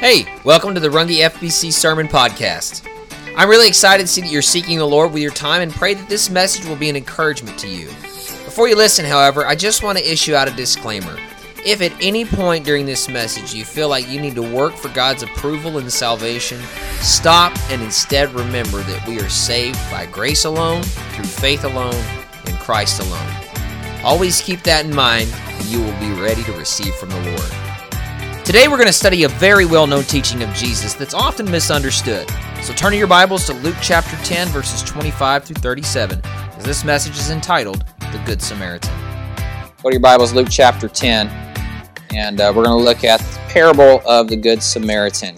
Hey, welcome to the Rungy FBC Sermon Podcast. I'm really excited to see that you're seeking the Lord with your time and pray that this message will be an encouragement to you. Before you listen, however, I just want to issue out a disclaimer. If at any point during this message you feel like you need to work for God's approval and salvation, stop and instead remember that we are saved by grace alone, through faith alone, in Christ alone. Always keep that in mind, and you will be ready to receive from the Lord. Today we're going to study a very well known teaching of Jesus that's often misunderstood. So turn your Bibles to Luke chapter 10, verses 25 through 37, as this message is entitled The Good Samaritan. Go to your Bibles, Luke chapter 10, and uh, we're going to look at the parable of the Good Samaritan.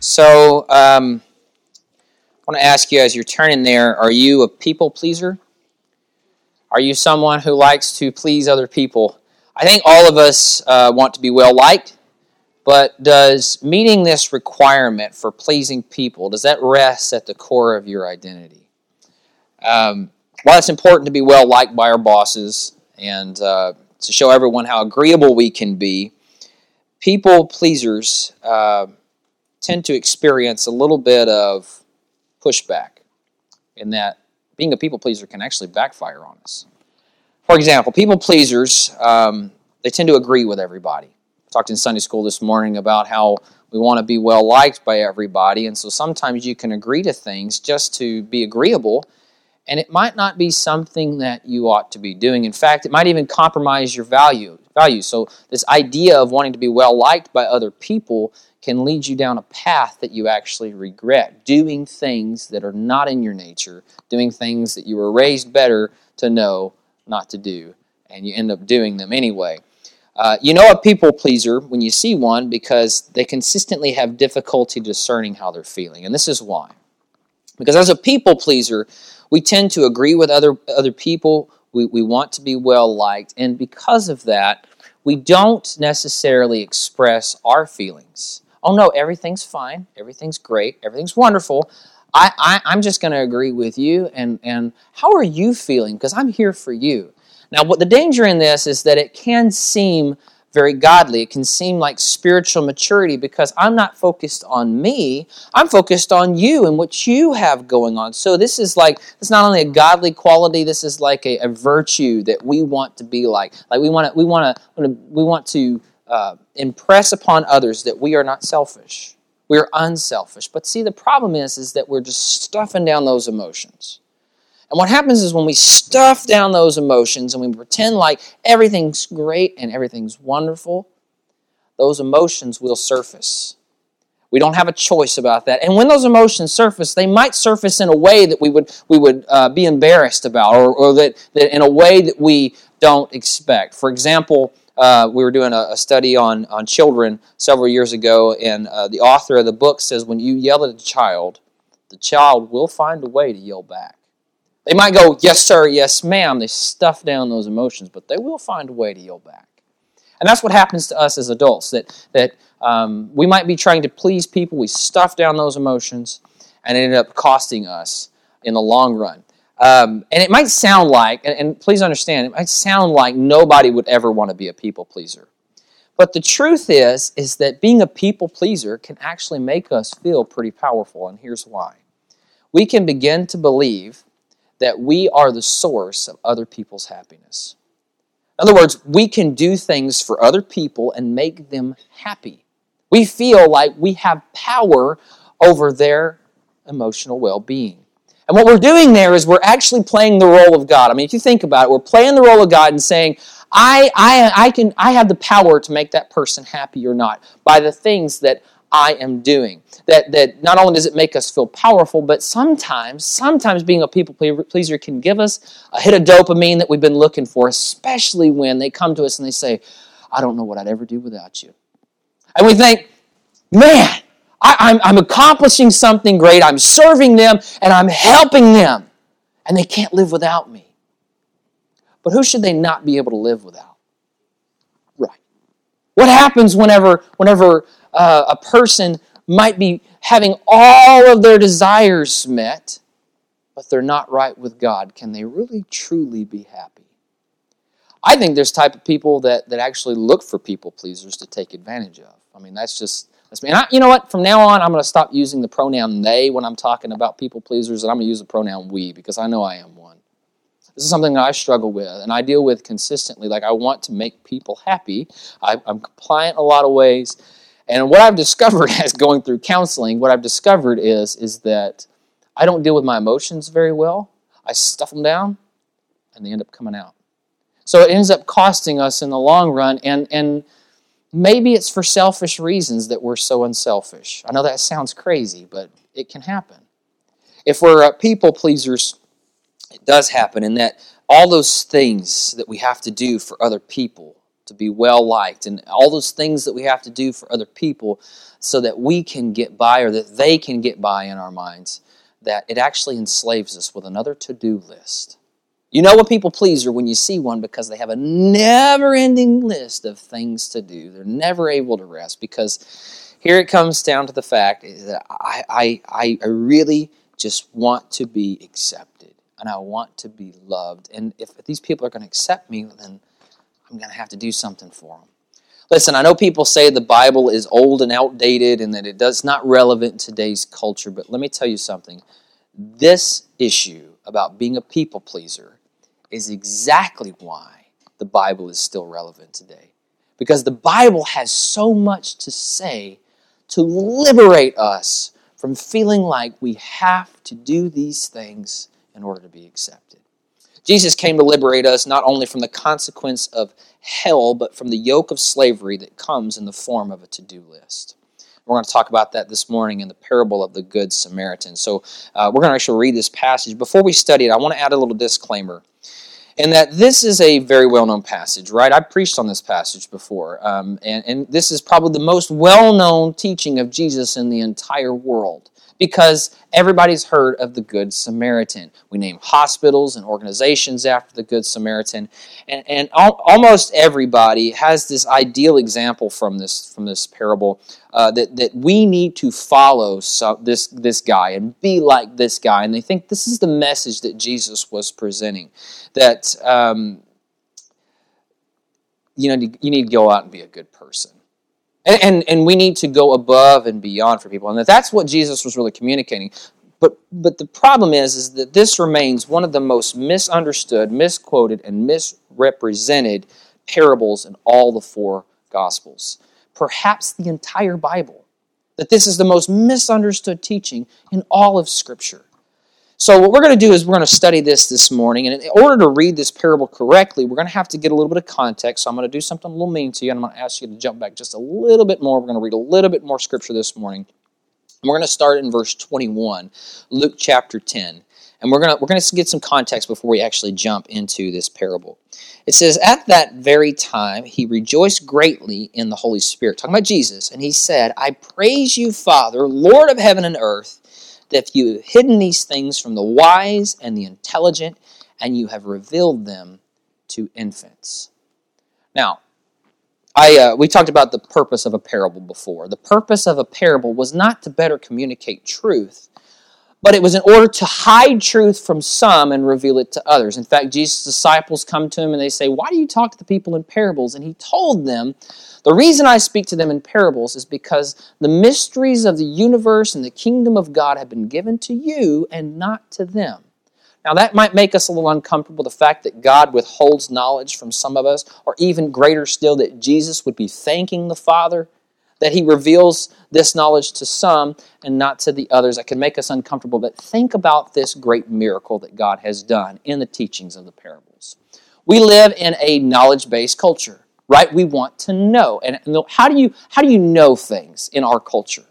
So, um, I want to ask you as you're turning there, are you a people pleaser? Are you someone who likes to please other people? I think all of us uh, want to be well liked, but does meeting this requirement for pleasing people, does that rest at the core of your identity? Um, while it's important to be well liked by our bosses and uh, to show everyone how agreeable we can be, people pleasers uh, tend to experience a little bit of pushback in that being a people pleaser can actually backfire on us. For example, people pleasers, um, they tend to agree with everybody. Talked in Sunday school this morning about how we want to be well liked by everybody, and so sometimes you can agree to things just to be agreeable, and it might not be something that you ought to be doing. In fact, it might even compromise your value. Value. So this idea of wanting to be well liked by other people can lead you down a path that you actually regret. Doing things that are not in your nature, doing things that you were raised better to know not to do, and you end up doing them anyway. Uh, you know a people pleaser when you see one because they consistently have difficulty discerning how they're feeling, and this is why. Because as a people pleaser, we tend to agree with other other people. We, we want to be well liked, and because of that, we don't necessarily express our feelings. Oh no, everything's fine, everything's great, everything's wonderful. I, I, I'm just going to agree with you, and, and how are you feeling? Because I'm here for you. Now, what the danger in this is that it can seem very godly. It can seem like spiritual maturity because I'm not focused on me. I'm focused on you and what you have going on. So this is like it's not only a godly quality. This is like a, a virtue that we want to be like. Like we want to we want to we want to uh, impress upon others that we are not selfish. We are unselfish. But see, the problem is is that we're just stuffing down those emotions. And what happens is when we stuff down those emotions and we pretend like everything's great and everything's wonderful, those emotions will surface. We don't have a choice about that. And when those emotions surface, they might surface in a way that we would, we would uh, be embarrassed about or, or that, that in a way that we don't expect. For example, uh, we were doing a, a, study on, on children several years ago, and uh, the author of the book says when you yell at a child, the child will find a way to yell back. They might go, yes, sir, yes, ma'am. They stuff down those emotions, but they will find a way to yell back. And that's what happens to us as adults, that, that um, we might be trying to please people, we stuff down those emotions, and it ended up costing us in the long run. Um, and it might sound like, and, and please understand, it might sound like nobody would ever want to be a people pleaser. But the truth is, is that being a people pleaser can actually make us feel pretty powerful, and here's why. We can begin to believe that we are the source of other people's happiness. In other words, we can do things for other people and make them happy. We feel like we have power over their emotional well being. And what we're doing there is we're actually playing the role of God. I mean, if you think about it, we're playing the role of God and saying, I, I, I, can, I have the power to make that person happy or not by the things that I am doing. That, that not only does it make us feel powerful, but sometimes, sometimes being a people pleaser can give us a hit of dopamine that we've been looking for, especially when they come to us and they say, I don't know what I'd ever do without you. And we think, man, I, I'm, I'm accomplishing something great. I'm serving them and I'm helping them. And they can't live without me. But who should they not be able to live without? Right. What happens whenever, whenever uh, a person might be having all of their desires met, but they're not right with God, can they really truly be happy? I think there's type of people that, that actually look for people pleasers to take advantage of. I mean, that's just that's me. And I, you know what? From now on, I'm going to stop using the pronoun they when I'm talking about people pleasers, and I'm going to use the pronoun we because I know I am one. This is something that I struggle with and I deal with consistently. Like, I want to make people happy. I, I'm compliant a lot of ways. And what I've discovered as going through counseling, what I've discovered is, is that I don't deal with my emotions very well. I stuff them down and they end up coming out. So it ends up costing us in the long run. And, and maybe it's for selfish reasons that we're so unselfish. I know that sounds crazy, but it can happen. If we're people pleasers, it does happen in that all those things that we have to do for other people to be well liked and all those things that we have to do for other people so that we can get by or that they can get by in our minds that it actually enslaves us with another to-do list you know a people pleaser when you see one because they have a never ending list of things to do. They're never able to rest because here it comes down to the fact that I, I, I really just want to be accepted and I want to be loved. And if these people are going to accept me, then I'm going to have to do something for them. Listen, I know people say the Bible is old and outdated and that it does not relevant in today's culture, but let me tell you something. This issue about being a people pleaser is exactly why the Bible is still relevant today. Because the Bible has so much to say to liberate us from feeling like we have to do these things in order to be accepted. Jesus came to liberate us not only from the consequence of hell, but from the yoke of slavery that comes in the form of a to do list. We're going to talk about that this morning in the parable of the Good Samaritan. So uh, we're going to actually read this passage. Before we study it, I want to add a little disclaimer and that this is a very well known passage, right? I've preached on this passage before, um, and, and this is probably the most well known teaching of Jesus in the entire world because everybody's heard of the Good Samaritan. We name hospitals and organizations after the Good Samaritan, and, and al- almost everybody has this ideal example from this from this parable uh, that that we need to follow so, this this guy and be like this guy, and they think this is the message that Jesus was presenting, that. Um, you know, you need to go out and be a good person and, and, and we need to go above and beyond for people. And that's what Jesus was really communicating. But, but the problem is, is that this remains one of the most misunderstood, misquoted, and misrepresented parables in all the four Gospels. Perhaps the entire Bible. That this is the most misunderstood teaching in all of Scripture. So, what we're going to do is we're going to study this this morning. And in order to read this parable correctly, we're going to have to get a little bit of context. So, I'm going to do something a little mean to you, and I'm going to ask you to jump back just a little bit more. We're going to read a little bit more scripture this morning. And we're going to start in verse 21, Luke chapter 10. And we're going to, we're going to get some context before we actually jump into this parable. It says, At that very time, he rejoiced greatly in the Holy Spirit, talking about Jesus, and he said, I praise you, Father, Lord of heaven and earth that you have hidden these things from the wise and the intelligent, and you have revealed them to infants. Now, I, uh, we talked about the purpose of a parable before. The purpose of a parable was not to better communicate truth, but it was in order to hide truth from some and reveal it to others. In fact, Jesus' disciples come to him and they say, Why do you talk to the people in parables? And he told them, The reason I speak to them in parables is because the mysteries of the universe and the kingdom of God have been given to you and not to them. Now, that might make us a little uncomfortable, the fact that God withholds knowledge from some of us, or even greater still, that Jesus would be thanking the Father that he reveals this knowledge to some and not to the others. That can make us uncomfortable. But think about this great miracle that God has done in the teachings of the parables. We live in a knowledge based culture, right? We want to know. And how do, you, how do you know things in our culture?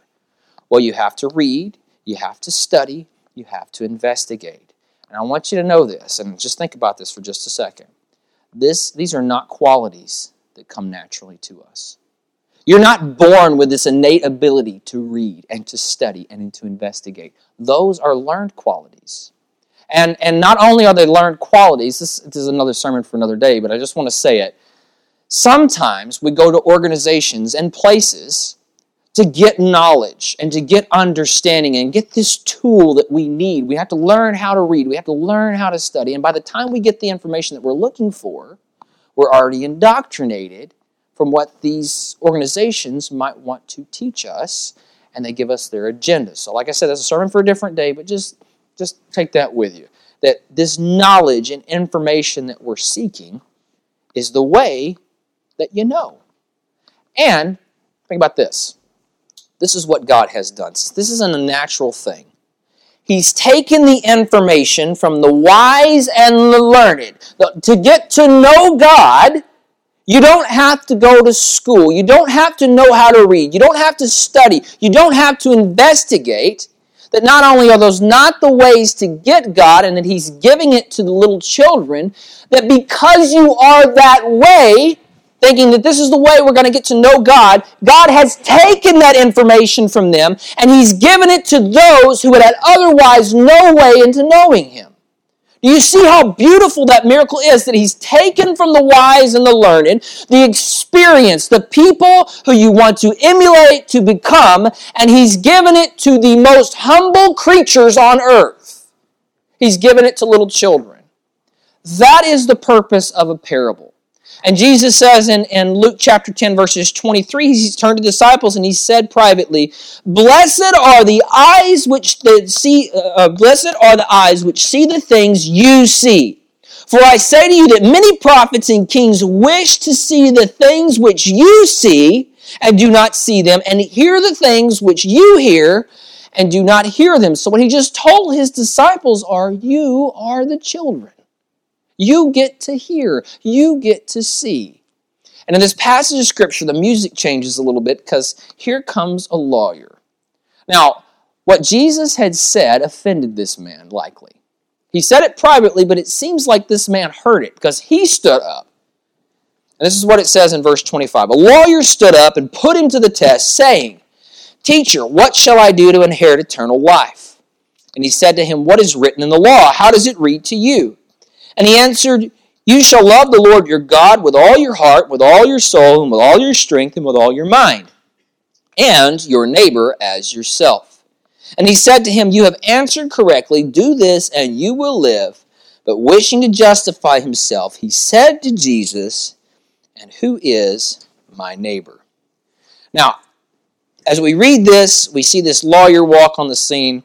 Well, you have to read, you have to study, you have to investigate. And I want you to know this, and just think about this for just a second. This, these are not qualities that come naturally to us. You're not born with this innate ability to read and to study and to investigate. Those are learned qualities. And, and not only are they learned qualities, this, this is another sermon for another day, but I just want to say it. Sometimes we go to organizations and places to get knowledge and to get understanding and get this tool that we need. We have to learn how to read, we have to learn how to study. And by the time we get the information that we're looking for, we're already indoctrinated from what these organizations might want to teach us, and they give us their agenda. So, like I said, that's a sermon for a different day, but just, just take that with you. That this knowledge and information that we're seeking is the way that you know. And think about this. This is what God has done. This isn't a natural thing. He's taken the information from the wise and the learned. To get to know God, you don't have to go to school. You don't have to know how to read. You don't have to study. You don't have to investigate. That not only are those not the ways to get God and that He's giving it to the little children, that because you are that way, thinking that this is the way we're going to get to know God, God has taken that information from them and He's given it to those who would have otherwise no way into knowing Him. Do you see how beautiful that miracle is that He's taken from the wise and the learned, the experience, the people who you want to emulate to become, and He's given it to the most humble creatures on earth? He's given it to little children. That is the purpose of a parable. And Jesus says in, in Luke chapter 10, verses 23, he's turned to disciples and he said privately, Blessed are the eyes which the see, uh, uh, blessed are the eyes which see the things you see. For I say to you that many prophets and kings wish to see the things which you see and do not see them, and hear the things which you hear and do not hear them. So what he just told his disciples are, You are the children. You get to hear, you get to see. And in this passage of Scripture, the music changes a little bit because here comes a lawyer. Now, what Jesus had said offended this man, likely. He said it privately, but it seems like this man heard it because he stood up. And this is what it says in verse 25 A lawyer stood up and put him to the test, saying, Teacher, what shall I do to inherit eternal life? And he said to him, What is written in the law? How does it read to you? And he answered, You shall love the Lord your God with all your heart, with all your soul, and with all your strength, and with all your mind, and your neighbor as yourself. And he said to him, You have answered correctly. Do this, and you will live. But wishing to justify himself, he said to Jesus, And who is my neighbor? Now, as we read this, we see this lawyer walk on the scene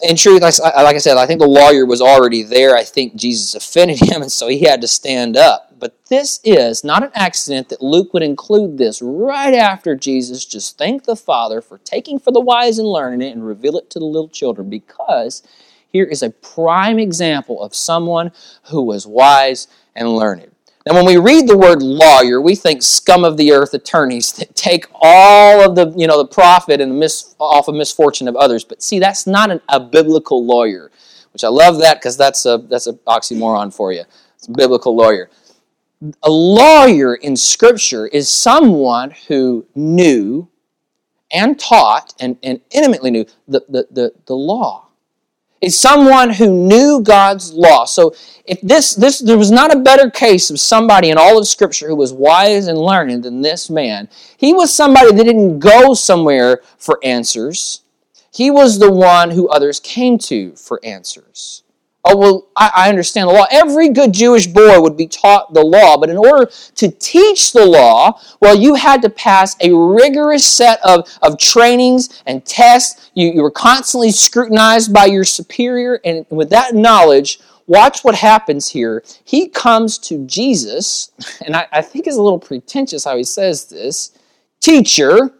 in truth, like, I said, I think the lawyer was already there. I think Jesus offended him, and so he had to stand up. But this is not an accident that Luke would include this right after Jesus just thanked the Father for taking for the wise and learning it and reveal it to the little children, because here is a prime example of someone who was wise and learned. Now, when we read the word lawyer, we think scum of the earth attorneys that take all of the, you know, the profit and the mis- off of misfortune of others. But see, that's not an, a biblical lawyer, which I love that because that's a that's an oxymoron for you. It's a biblical lawyer. A lawyer in Scripture is someone who knew and taught and, and intimately knew the, the, the, the law is someone who knew God's law. So if this this there was not a better case of somebody in all of Scripture who was wise and learned than this man. He was somebody that didn't go somewhere for answers. He was the one who others came to for answers. Oh, well, I, I understand the law. Every good Jewish boy would be taught the law, but in order to teach the law, well, you had to pass a rigorous set of, of trainings and tests. You, you were constantly scrutinized by your superior, and with that knowledge, watch what happens here. He comes to Jesus, and I, I think it's a little pretentious how he says this Teacher.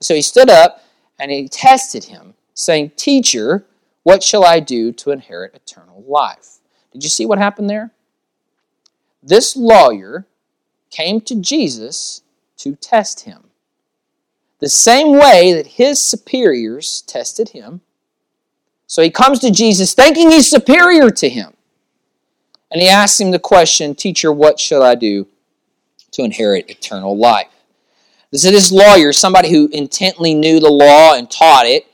So he stood up and he tested him, saying, Teacher, what shall I do to inherit eternal life? Did you see what happened there? This lawyer came to Jesus to test him. The same way that his superiors tested him. So he comes to Jesus thinking he's superior to him. And he asks him the question Teacher, what shall I do to inherit eternal life? This is this lawyer, somebody who intently knew the law and taught it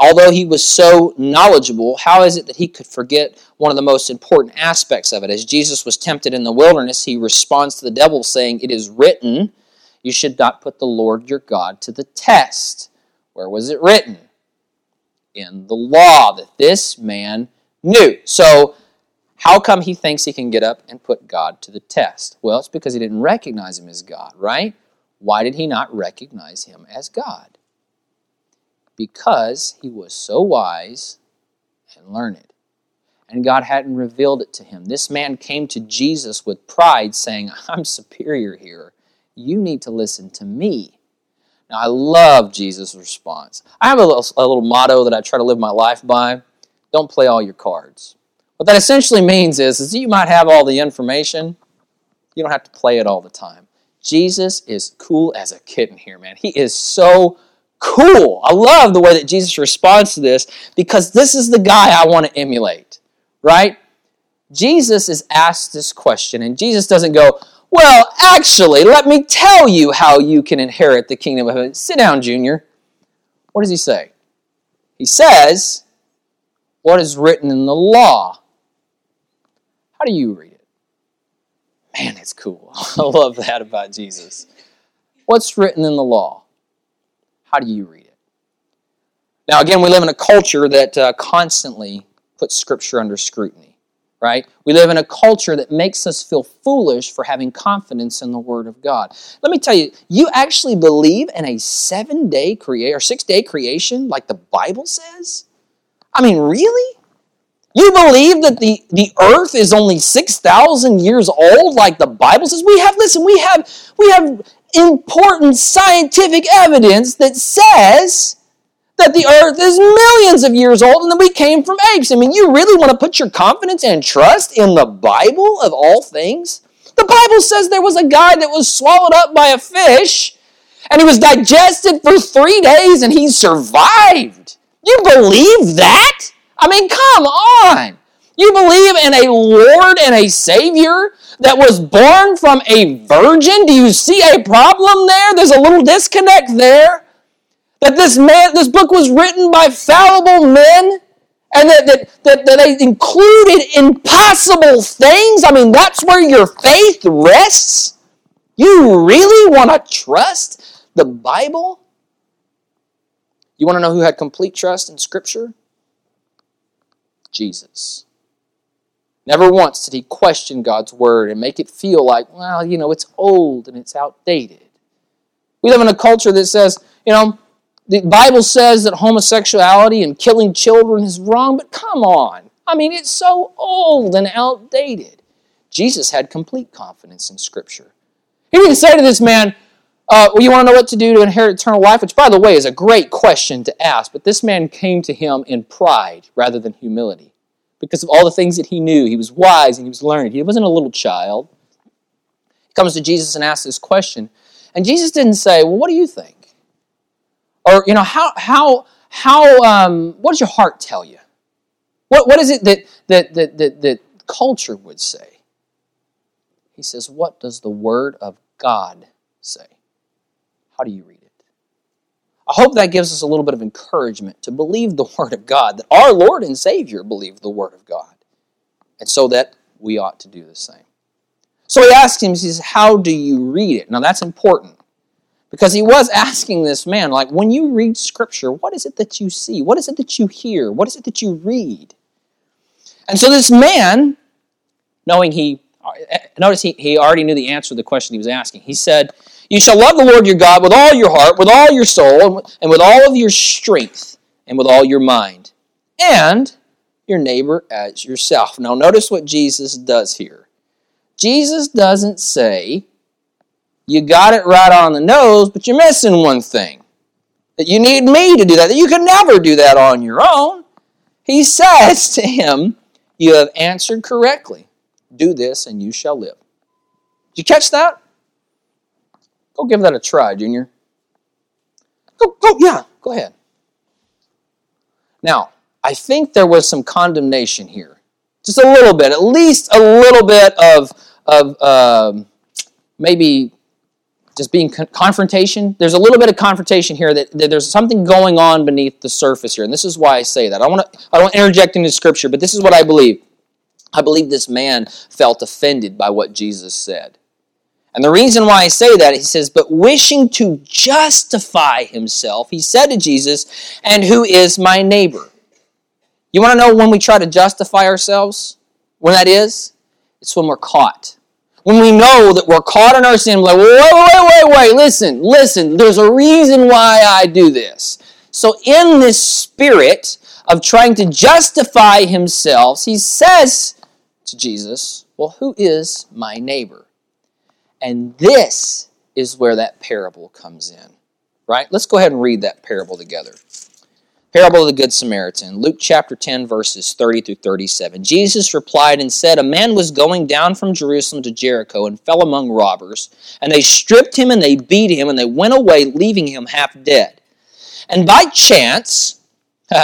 although he was so knowledgeable, how is it that he could forget one of the most important aspects of it? As Jesus was tempted in the wilderness, he responds to the devil saying, It is written, you should not put the Lord your God to the test. Where was it written? In the law that this man knew. So, How come he thinks he can get up and put God to the test? Well, it's because he didn't recognize him as God, right? Why did he not recognize him as God? Because he was so wise and learned. And God hadn't revealed it to him. This man came to Jesus with pride, saying, I'm superior here. You need to listen to me. Now, I love Jesus' response. I have a little, a little motto that I try to live my life by don't play all your cards. What that essentially means is, is you might have all the information, you don't have to play it all the time. Jesus is cool as a kitten here, man. He is so cool. I love the way that Jesus responds to this because this is the guy I want to emulate, right? Jesus is asked this question, and Jesus doesn't go, Well, actually, let me tell you how you can inherit the kingdom of heaven. Sit down, Junior. What does he say? He says, What is written in the law? How do you read it? Man, it's cool. I love that about Jesus. What's written in the law? How do you read it? Now, again, we live in a culture that uh, constantly puts Scripture under scrutiny, right? We live in a culture that makes us feel foolish for having confidence in the Word of God. Let me tell you, you actually believe in a seven day creation or six day creation like the Bible says? I mean, really? You believe that the, the earth is only 6,000 years old like the Bible says? We have, listen, we have, we have important scientific evidence that says that the earth is millions of years old and that we came from apes. I mean, you really want to put your confidence and trust in the Bible of all things? The Bible says there was a guy that was swallowed up by a fish and he was digested for three days and he survived. You believe that? I mean, come on. You believe in a Lord and a Savior that was born from a virgin? Do you see a problem there? There's a little disconnect there. That this man, this book was written by fallible men and that, that, that, that they included impossible things. I mean, that's where your faith rests. You really want to trust the Bible? You want to know who had complete trust in Scripture? Jesus. Never once did he question God's word and make it feel like, well, you know, it's old and it's outdated. We live in a culture that says, you know, the Bible says that homosexuality and killing children is wrong, but come on. I mean, it's so old and outdated. Jesus had complete confidence in Scripture. He didn't say to this man, uh, well, you want to know what to do to inherit eternal life? Which, by the way, is a great question to ask. But this man came to him in pride rather than humility because of all the things that he knew. He was wise and he was learned. He wasn't a little child. He comes to Jesus and asks this question. And Jesus didn't say, Well, what do you think? Or, you know, how, how, how, um, what does your heart tell you? What, what is it that, that, that, that, that culture would say? He says, What does the Word of God say? How do you read it? I hope that gives us a little bit of encouragement to believe the Word of God, that our Lord and Savior believed the Word of God, and so that we ought to do the same. So he asked him, he says, How do you read it? Now that's important because he was asking this man, like, when you read Scripture, what is it that you see? What is it that you hear? What is it that you read? And so this man, knowing he, uh, eh, notice he, he already knew the answer to the question he was asking, he said, you shall love the Lord your God with all your heart, with all your soul, and with all of your strength, and with all your mind, and your neighbor as yourself. Now, notice what Jesus does here. Jesus doesn't say, you got it right on the nose, but you're missing one thing. That you need me to do that, that you can never do that on your own. He says to him, You have answered correctly. Do this and you shall live. Did you catch that? Go give that a try, Junior. Go, go, yeah, go ahead. Now, I think there was some condemnation here. Just a little bit, at least a little bit of, of um, maybe just being con- confrontation. There's a little bit of confrontation here that, that, there's something going on beneath the surface here, and this is why I say that. I want to I don't interject into scripture, but this is what I believe. I believe this man felt offended by what Jesus said. And the reason why I say that, he says, but wishing to justify himself, he said to Jesus, and who is my neighbor? You want to know when we try to justify ourselves? when that is? It's when we're caught. When we know that we're caught in our sin, like, wait, wait, wait, wait, listen, listen, there's a reason why I do this. So, in this spirit of trying to justify himself, he says to Jesus, Well, who is my neighbor? And this is where that parable comes in. Right? Let's go ahead and read that parable together. Parable of the Good Samaritan, Luke chapter 10, verses 30 through 37. Jesus replied and said, A man was going down from Jerusalem to Jericho and fell among robbers, and they stripped him and they beat him, and they went away, leaving him half dead. And by chance,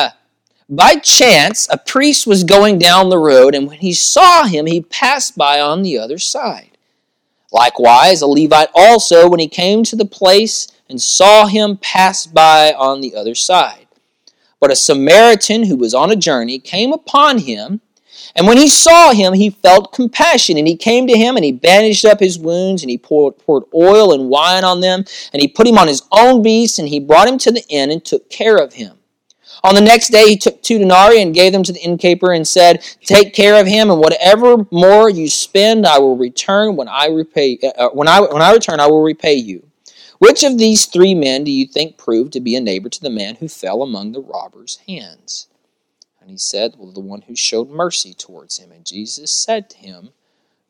by chance, a priest was going down the road, and when he saw him, he passed by on the other side. Likewise, a Levite also, when he came to the place and saw him, pass by on the other side. But a Samaritan who was on a journey came upon him, and when he saw him, he felt compassion, and he came to him, and he bandaged up his wounds, and he poured, poured oil and wine on them, and he put him on his own beast, and he brought him to the inn and took care of him. On the next day, he took two denarii and gave them to the innkeeper and said, Take care of him, and whatever more you spend, I will return when I repay. Uh, when I when I return, I will repay you. Which of these three men do you think proved to be a neighbor to the man who fell among the robbers' hands? And he said, Well, the one who showed mercy towards him. And Jesus said to him,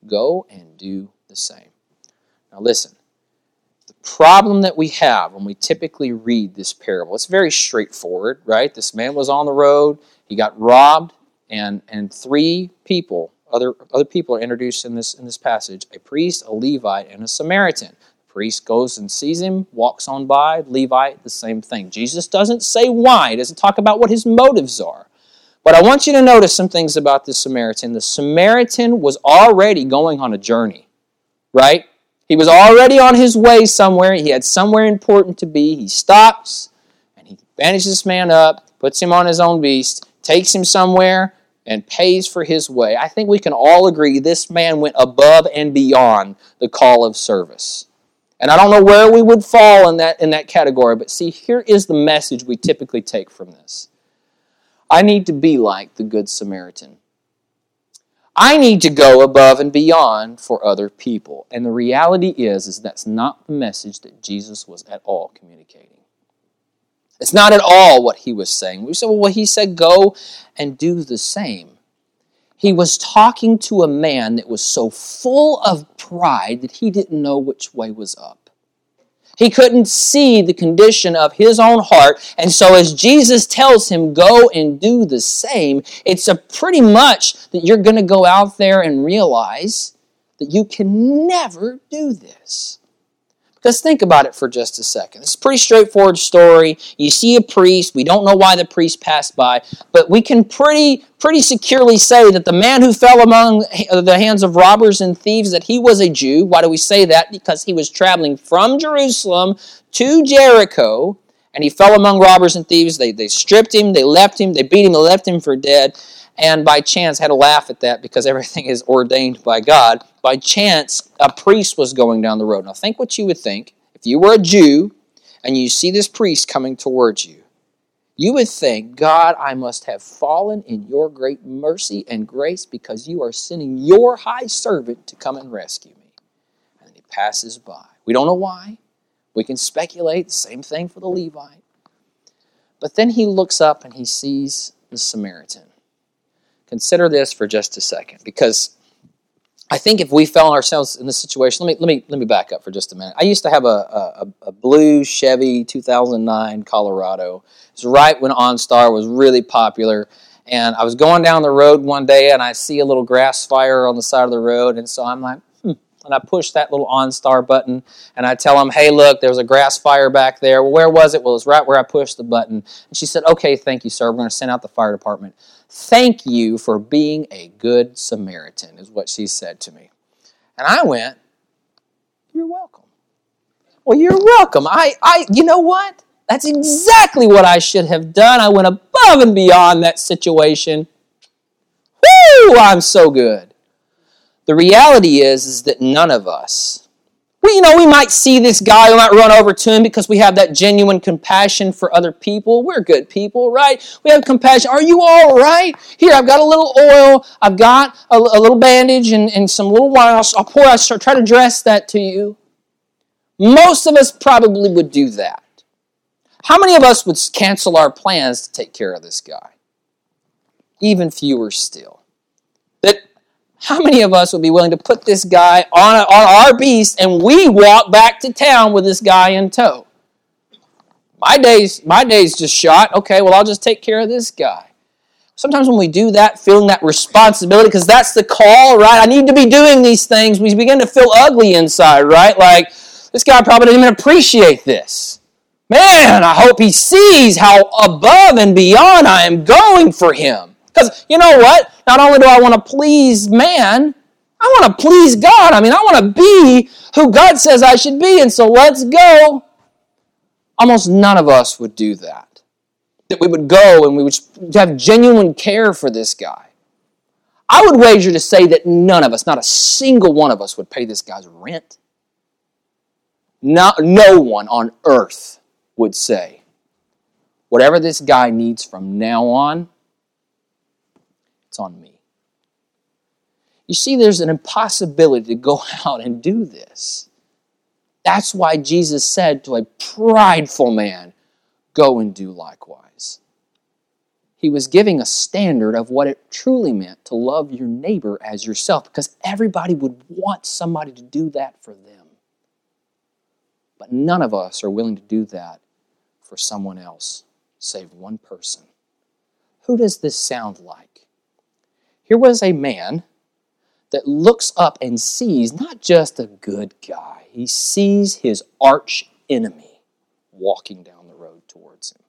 Go and do the same. Now, listen. Problem that we have when we typically read this parable, it's very straightforward, right? This man was on the road, he got robbed, and, and three people, other, other people are introduced in this, in this passage a priest, a Levite, and a Samaritan. The priest goes and sees him, walks on by. Levite, the same thing. Jesus doesn't say why, he doesn't talk about what his motives are. But I want you to notice some things about this Samaritan. The Samaritan was already going on a journey, right? He was already on his way somewhere. He had somewhere important to be. He stops and he bandages this man up, puts him on his own beast, takes him somewhere, and pays for his way. I think we can all agree this man went above and beyond the call of service. And I don't know where we would fall in that, in that category, but see, here is the message we typically take from this. I need to be like the Good Samaritan. I need to go above and beyond for other people. And the reality is, is that's not the message that Jesus was at all communicating. It's not at all what he was saying. We said, well, he said, go and do the same he was talking to a man that was so full of pride that he didn't know which way was up. He couldn't see the condition of his own heart. And so, as Jesus tells him, go and do the same, it's a pretty much that you're going to go out there and realize that you can never do this. Because think about it for just a second. It's a pretty straightforward story. You see a priest. We don't know why the priest passed by, but we can pretty pretty securely say that the man who fell among the hands of robbers and thieves that he was a Jew. Why do we say that? Because he was traveling from Jerusalem to Jericho and he fell among robbers and thieves. They, they stripped him, they left him, they beat him, they left him for dead and by chance had a laugh at that because everything is ordained by God. By chance, a priest was going down the road. Now, think what you would think if you were a Jew and you see this priest coming towards you. You would think, God, I must have fallen in your great mercy and grace because you are sending your high servant to come and rescue me. And he passes by. We don't know why. We can speculate, the same thing for the Levite. But then he looks up and he sees the Samaritan. Consider this for just a second, because I think if we found ourselves in this situation, let me let me let me back up for just a minute. I used to have a, a, a blue Chevy 2009 Colorado. It's right when OnStar was really popular, and I was going down the road one day and I see a little grass fire on the side of the road, and so I'm like, hmm. And I push that little OnStar button and I tell them, hey, look, there was a grass fire back there. Well, where was it? Well, it's right where I pushed the button. And she said, okay, thank you, sir. We're going to send out the fire department. Thank you for being a good Samaritan, is what she said to me. And I went, You're welcome. Well, you're welcome. I, I, you know what? That's exactly what I should have done. I went above and beyond that situation. Woo! I'm so good. The reality is, is that none of us we, you know, we might see this guy, we might run over to him because we have that genuine compassion for other people. We're good people, right? We have compassion. Are you all right? Here, I've got a little oil, I've got a, a little bandage and, and some little wine. I'll, I'll pour, I'll try to dress that to you. Most of us probably would do that. How many of us would cancel our plans to take care of this guy? Even fewer still. How many of us would be willing to put this guy on, on our beast and we walk back to town with this guy in tow? My day's, my day's just shot. Okay, well, I'll just take care of this guy. Sometimes when we do that, feeling that responsibility, because that's the call, right? I need to be doing these things, we begin to feel ugly inside, right? Like, this guy probably didn't even appreciate this. Man, I hope he sees how above and beyond I am going for him. Because you know what? Not only do I want to please man, I want to please God. I mean, I want to be who God says I should be. And so let's go. Almost none of us would do that. That we would go and we would have genuine care for this guy. I would wager to say that none of us, not a single one of us, would pay this guy's rent. Not, no one on earth would say, whatever this guy needs from now on, it's on me. You see, there's an impossibility to go out and do this. That's why Jesus said to a prideful man, Go and do likewise. He was giving a standard of what it truly meant to love your neighbor as yourself, because everybody would want somebody to do that for them. But none of us are willing to do that for someone else, save one person. Who does this sound like? Here was a man that looks up and sees not just a good guy, he sees his arch enemy walking down the road towards him.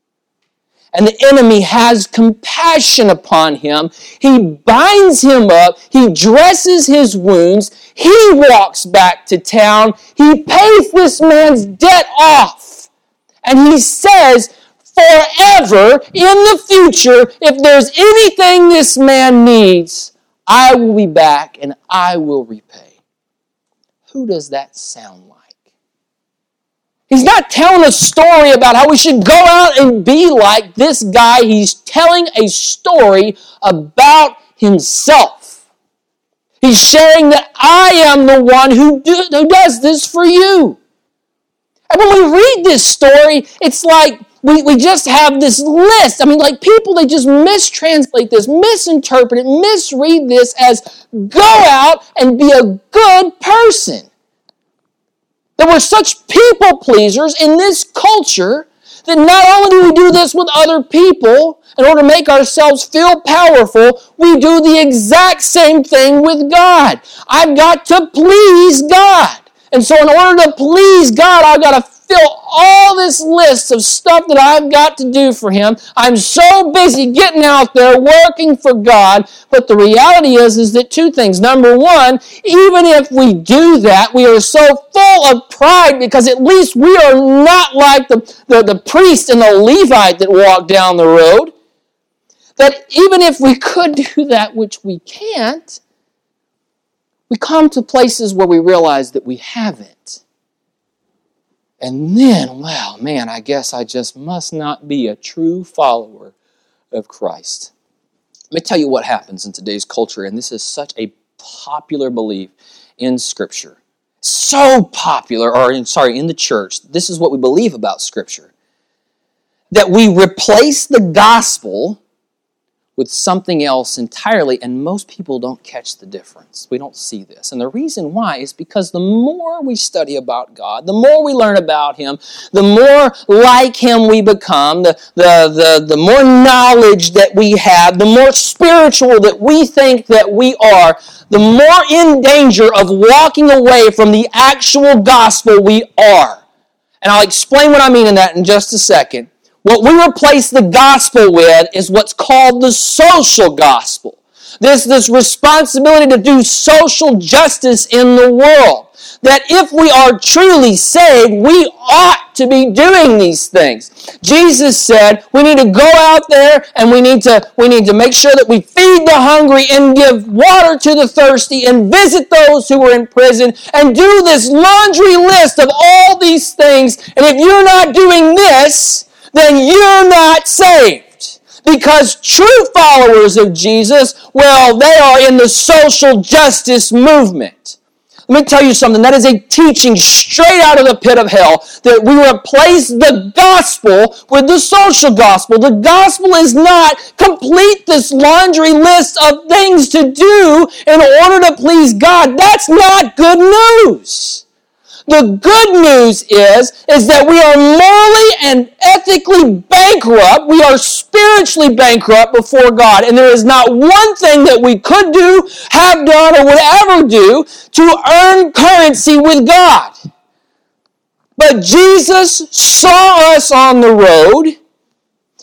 And the enemy has compassion upon him. He binds him up. He dresses his wounds. He walks back to town. He pays this man's debt off. And he says, forever in the future, if there's anything this man needs, I will be back and I will repay. Who does that sound like? He's not telling a story about how we should go out and be like this guy. He's telling a story about himself. He's sharing that I am the one who, do, who does this for you. And when we read this story, it's like we, we just have this list. I mean, like people, they just mistranslate this, misinterpret it, misread this as go out and be a good person. There were such people pleasers in this culture that not only do we do this with other people in order to make ourselves feel powerful, we do the exact same thing with God. I've got to please God. And so, in order to please God, I've got to fill all this list of stuff that I've got to do for Him. I'm so busy getting out there working for God. But the reality is, is that two things. Number one, even if we do that, we are so full of pride because at least we are not like the, the, the priest and the Levite that walked down the road. That even if we could do that, which we can't, we come to places where we realize that we haven't. And then, well, man, I guess I just must not be a true follower of Christ. Let me tell you what happens in today's culture, and this is such a popular belief in Scripture. So popular, or in, sorry, in the church. This is what we believe about Scripture. That we replace the gospel with something else entirely, and most people don't catch the difference. We don't see this. And the reason why is because the more we study about God, the more we learn about Him, the more like Him we become, the, the, the, the more knowledge that we have, the more spiritual that we think that we are, the more in danger of walking away from the actual gospel we are. And I'll explain what I mean in that in just a second. What we replace the gospel with is what's called the social gospel. this, this responsibility to do social justice in the world. That if we are truly saved, we ought to be doing these things. Jesus said we need to go out there and we need to, we need to make sure that we feed the hungry and give water to the thirsty and visit those who are in prison and do this laundry list of all these things. And if you're not doing this, then you're not saved. Because true followers of Jesus, well, they are in the social justice movement. Let me tell you something. That is a teaching straight out of the pit of hell that we replace the gospel with the social gospel. The gospel is not complete this laundry list of things to do in order to please God. That's not good news. The good news is, is that we are morally and ethically bankrupt. We are spiritually bankrupt before God. And there is not one thing that we could do, have done, or would ever do to earn currency with God. But Jesus saw us on the road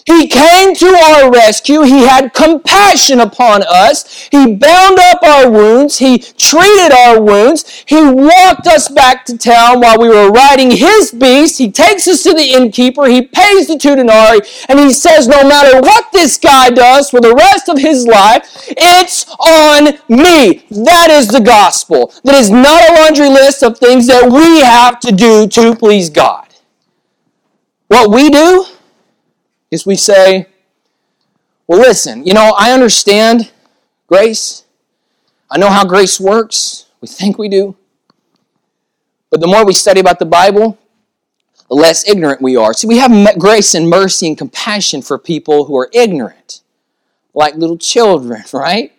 he came to our rescue. He had compassion upon us. He bound up our wounds. He treated our wounds. He walked us back to town while we were riding his beast. He takes us to the innkeeper. He pays the two denarii. And he says, no matter what this guy does for the rest of his life, it's on me. That is the gospel. That is not a laundry list of things that we have to do to please God. What we do, is we say, well, listen, you know, I understand grace. I know how grace works. We think we do. But the more we study about the Bible, the less ignorant we are. See, we have grace and mercy and compassion for people who are ignorant, like little children, right?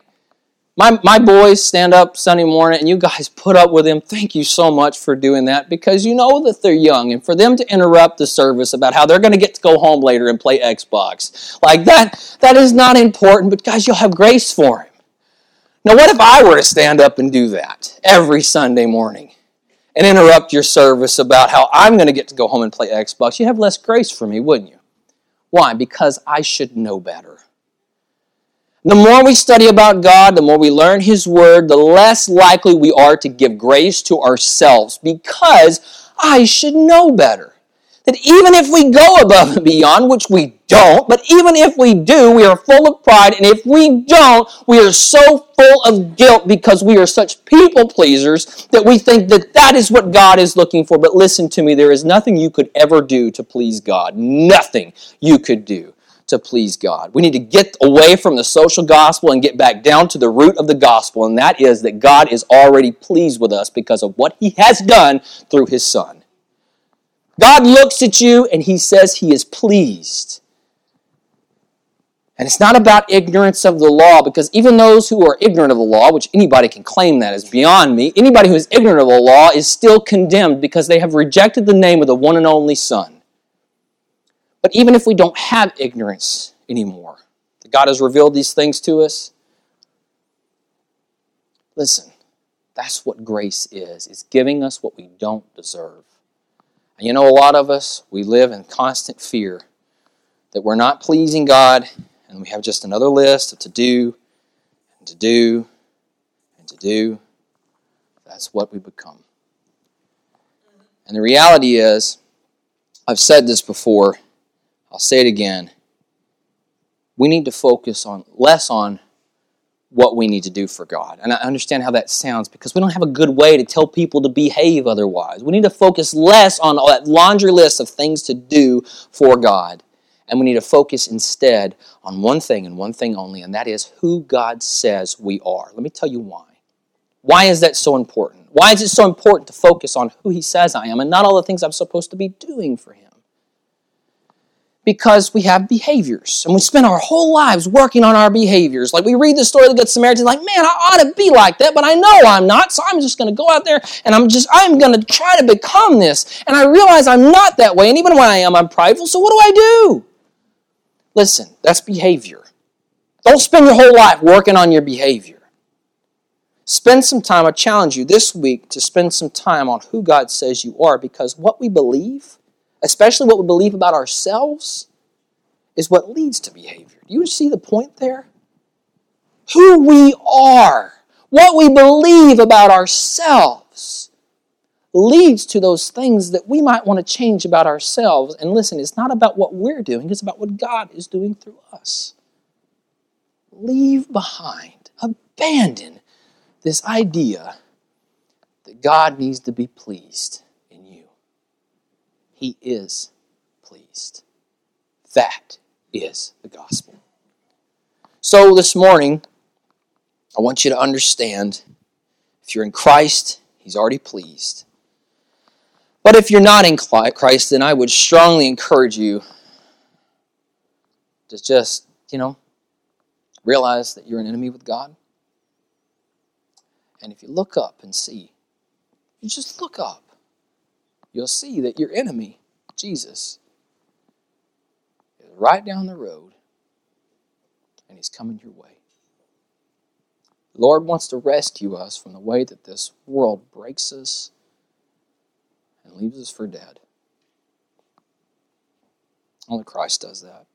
My, my boys stand up Sunday morning and you guys put up with them. Thank you so much for doing that because you know that they're young and for them to interrupt the service about how they're going to get to go home later and play Xbox. Like that, that is not important, but guys, you'll have grace for them. Now, what if I were to stand up and do that every Sunday morning and interrupt your service about how I'm going to get to go home and play Xbox? You'd have less grace for me, wouldn't you? Why? Because I should know better. The more we study about God, the more we learn His Word, the less likely we are to give grace to ourselves because I should know better. That even if we go above and beyond, which we don't, but even if we do, we are full of pride, and if we don't, we are so full of guilt because we are such people pleasers that we think that that is what God is looking for. But listen to me, there is nothing you could ever do to please God. Nothing you could do to please God. We need to get away from the social gospel and get back down to the root of the gospel, and that is that God is already pleased with us because of what He has done through His Son. God looks at you and He says He is pleased. And it's not about ignorance of the law, because even those who are ignorant of the law, which anybody can claim that is beyond me, anybody who is ignorant of the law is still condemned because they have rejected the name of the one and only Son. But even if we don't have ignorance anymore, that God has revealed these things to us, listen, that's what grace is. It's giving us what we don't deserve. And you know, a lot of us, we live in constant fear that we're not pleasing God and we have just another list of to do and to do and to do. That's what we become. And the reality is, I've said this before, I'll say it again. We need to focus on less on what we need to do for God. And I understand how that sounds because we don't have a good way to tell people to behave otherwise. We need to focus less on all that laundry list of things to do for God. And we need to focus instead on one thing and one thing only, and that is who God says we are. Let me tell you why. Why is that so important? Why is it so important to focus on who He says I am and not all the things I'm supposed to be doing for Him? Because we have behaviors and we spend our whole lives working on our behaviors. Like we read the story of the Good Samaritan, like, man, I ought to be like that, but I know I'm not, so I'm just going to go out there and I'm just, I'm going to try to become this. And I realize I'm not that way, and even when I am, I'm prideful, so what do I do? Listen, that's behavior. Don't spend your whole life working on your behavior. Spend some time, I challenge you this week to spend some time on who God says you are because what we believe especially what we believe about ourselves, is what leads to behavior. Do you see the point there? who we are, what we believe about ourselves, leads to those things that we might want to change about ourselves. And listen, it's not about what we're doing, it's about what God is doing through us. Leave behind, abandon this idea that God needs to be pleased. He is pleased. That is the gospel. So this morning, I want you to understand if you're in Christ, He's already pleased. But if you're not in Christ, then I would strongly encourage you to just, you know, realize that you're an enemy with God. And if you look up and see, you just look up, you'll see that your enemy, Jesus, is right down the road and he's coming your way. The Lord wants to rescue us from the way that this world breaks us and leaves us for dead. Only Christ does that.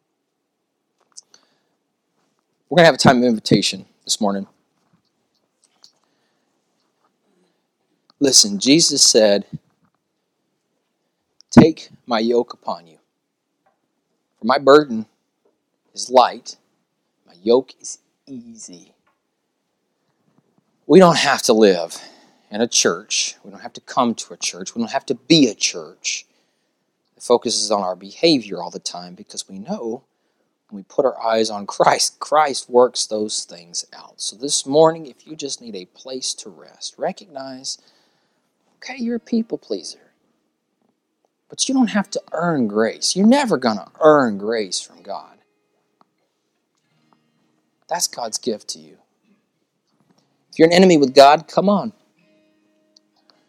We're going to have a time of invitation this morning. Listen, Jesus said, Take my yoke upon you. For my burden is light, my yoke is easy. We don't have to live in a church. We don't have to come to a church. We don't have to be a church that focuses on our behavior all the time because we know when we put our eyes on Christ, Christ works those things out. So this morning, if you just need a place to rest, recognize okay, you're a people pleaser. But you don't have to earn grace. You're never going to earn grace from God. That's God's gift to you. If you're an enemy with God, come on.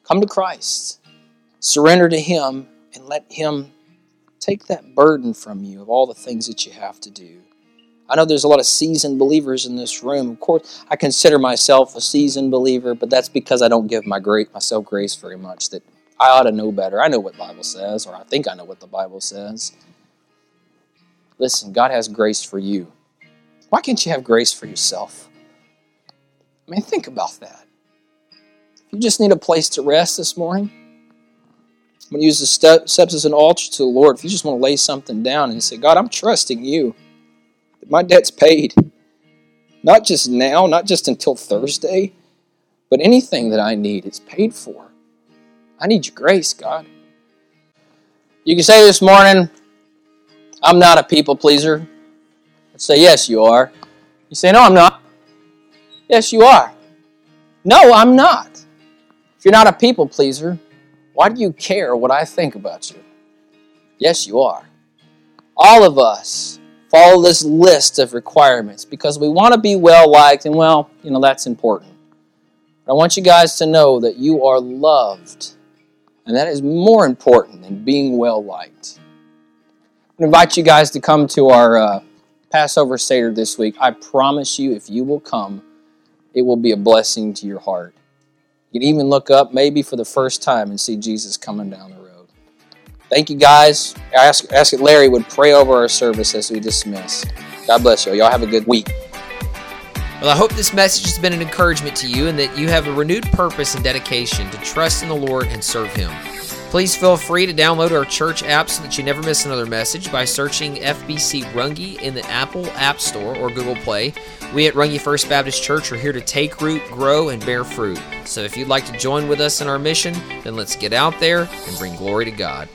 Come to Christ. Surrender to Him and let Him take that burden from you of all the things that you have to do. I know there's a lot of seasoned believers in this room. Of course, I consider myself a seasoned believer, but that's because I don't give my great myself grace very much. That I ought to know better. I know what Bible says, or I think I know what the Bible says. Listen, God has grace for you. Why can't you have grace for yourself? I mean, think about that. If you just need a place to rest this morning, I'm going to use the steps as an altar to the Lord. If you just want to lay something down and say, God, I'm trusting you my debt's paid. Not just now, not just until Thursday, but anything that I need, it's paid for. I need your grace, God. You can say this morning, I'm not a people pleaser. I'd say, Yes, you are. You say, No, I'm not. Yes, you are. No, I'm not. If you're not a people pleaser, why do you care what I think about you? Yes, you are. All of us follow this list of requirements because we want to be well liked, and well, you know, that's important. But I want you guys to know that you are loved, and that is more important than being well liked. I invite you guys to come to our uh, Passover Seder this week. I promise you, if you will come, it will be a blessing to your heart. You can even look up, maybe for the first time, and see Jesus coming down the road. Thank you, guys. I ask, ask that Larry would pray over our service as we dismiss. God bless you. Y'all have a good week. Well, I hope this message has been an encouragement to you and that you have a renewed purpose and dedication to trust in the Lord and serve Him. Please feel free to download our church app so that you never miss another message by searching FBC Runge in the Apple App Store or Google Play. We at Runge First Baptist Church are here to take root, grow, and bear fruit. So if you'd like to join with us in our mission, then let's get out there and bring glory to God.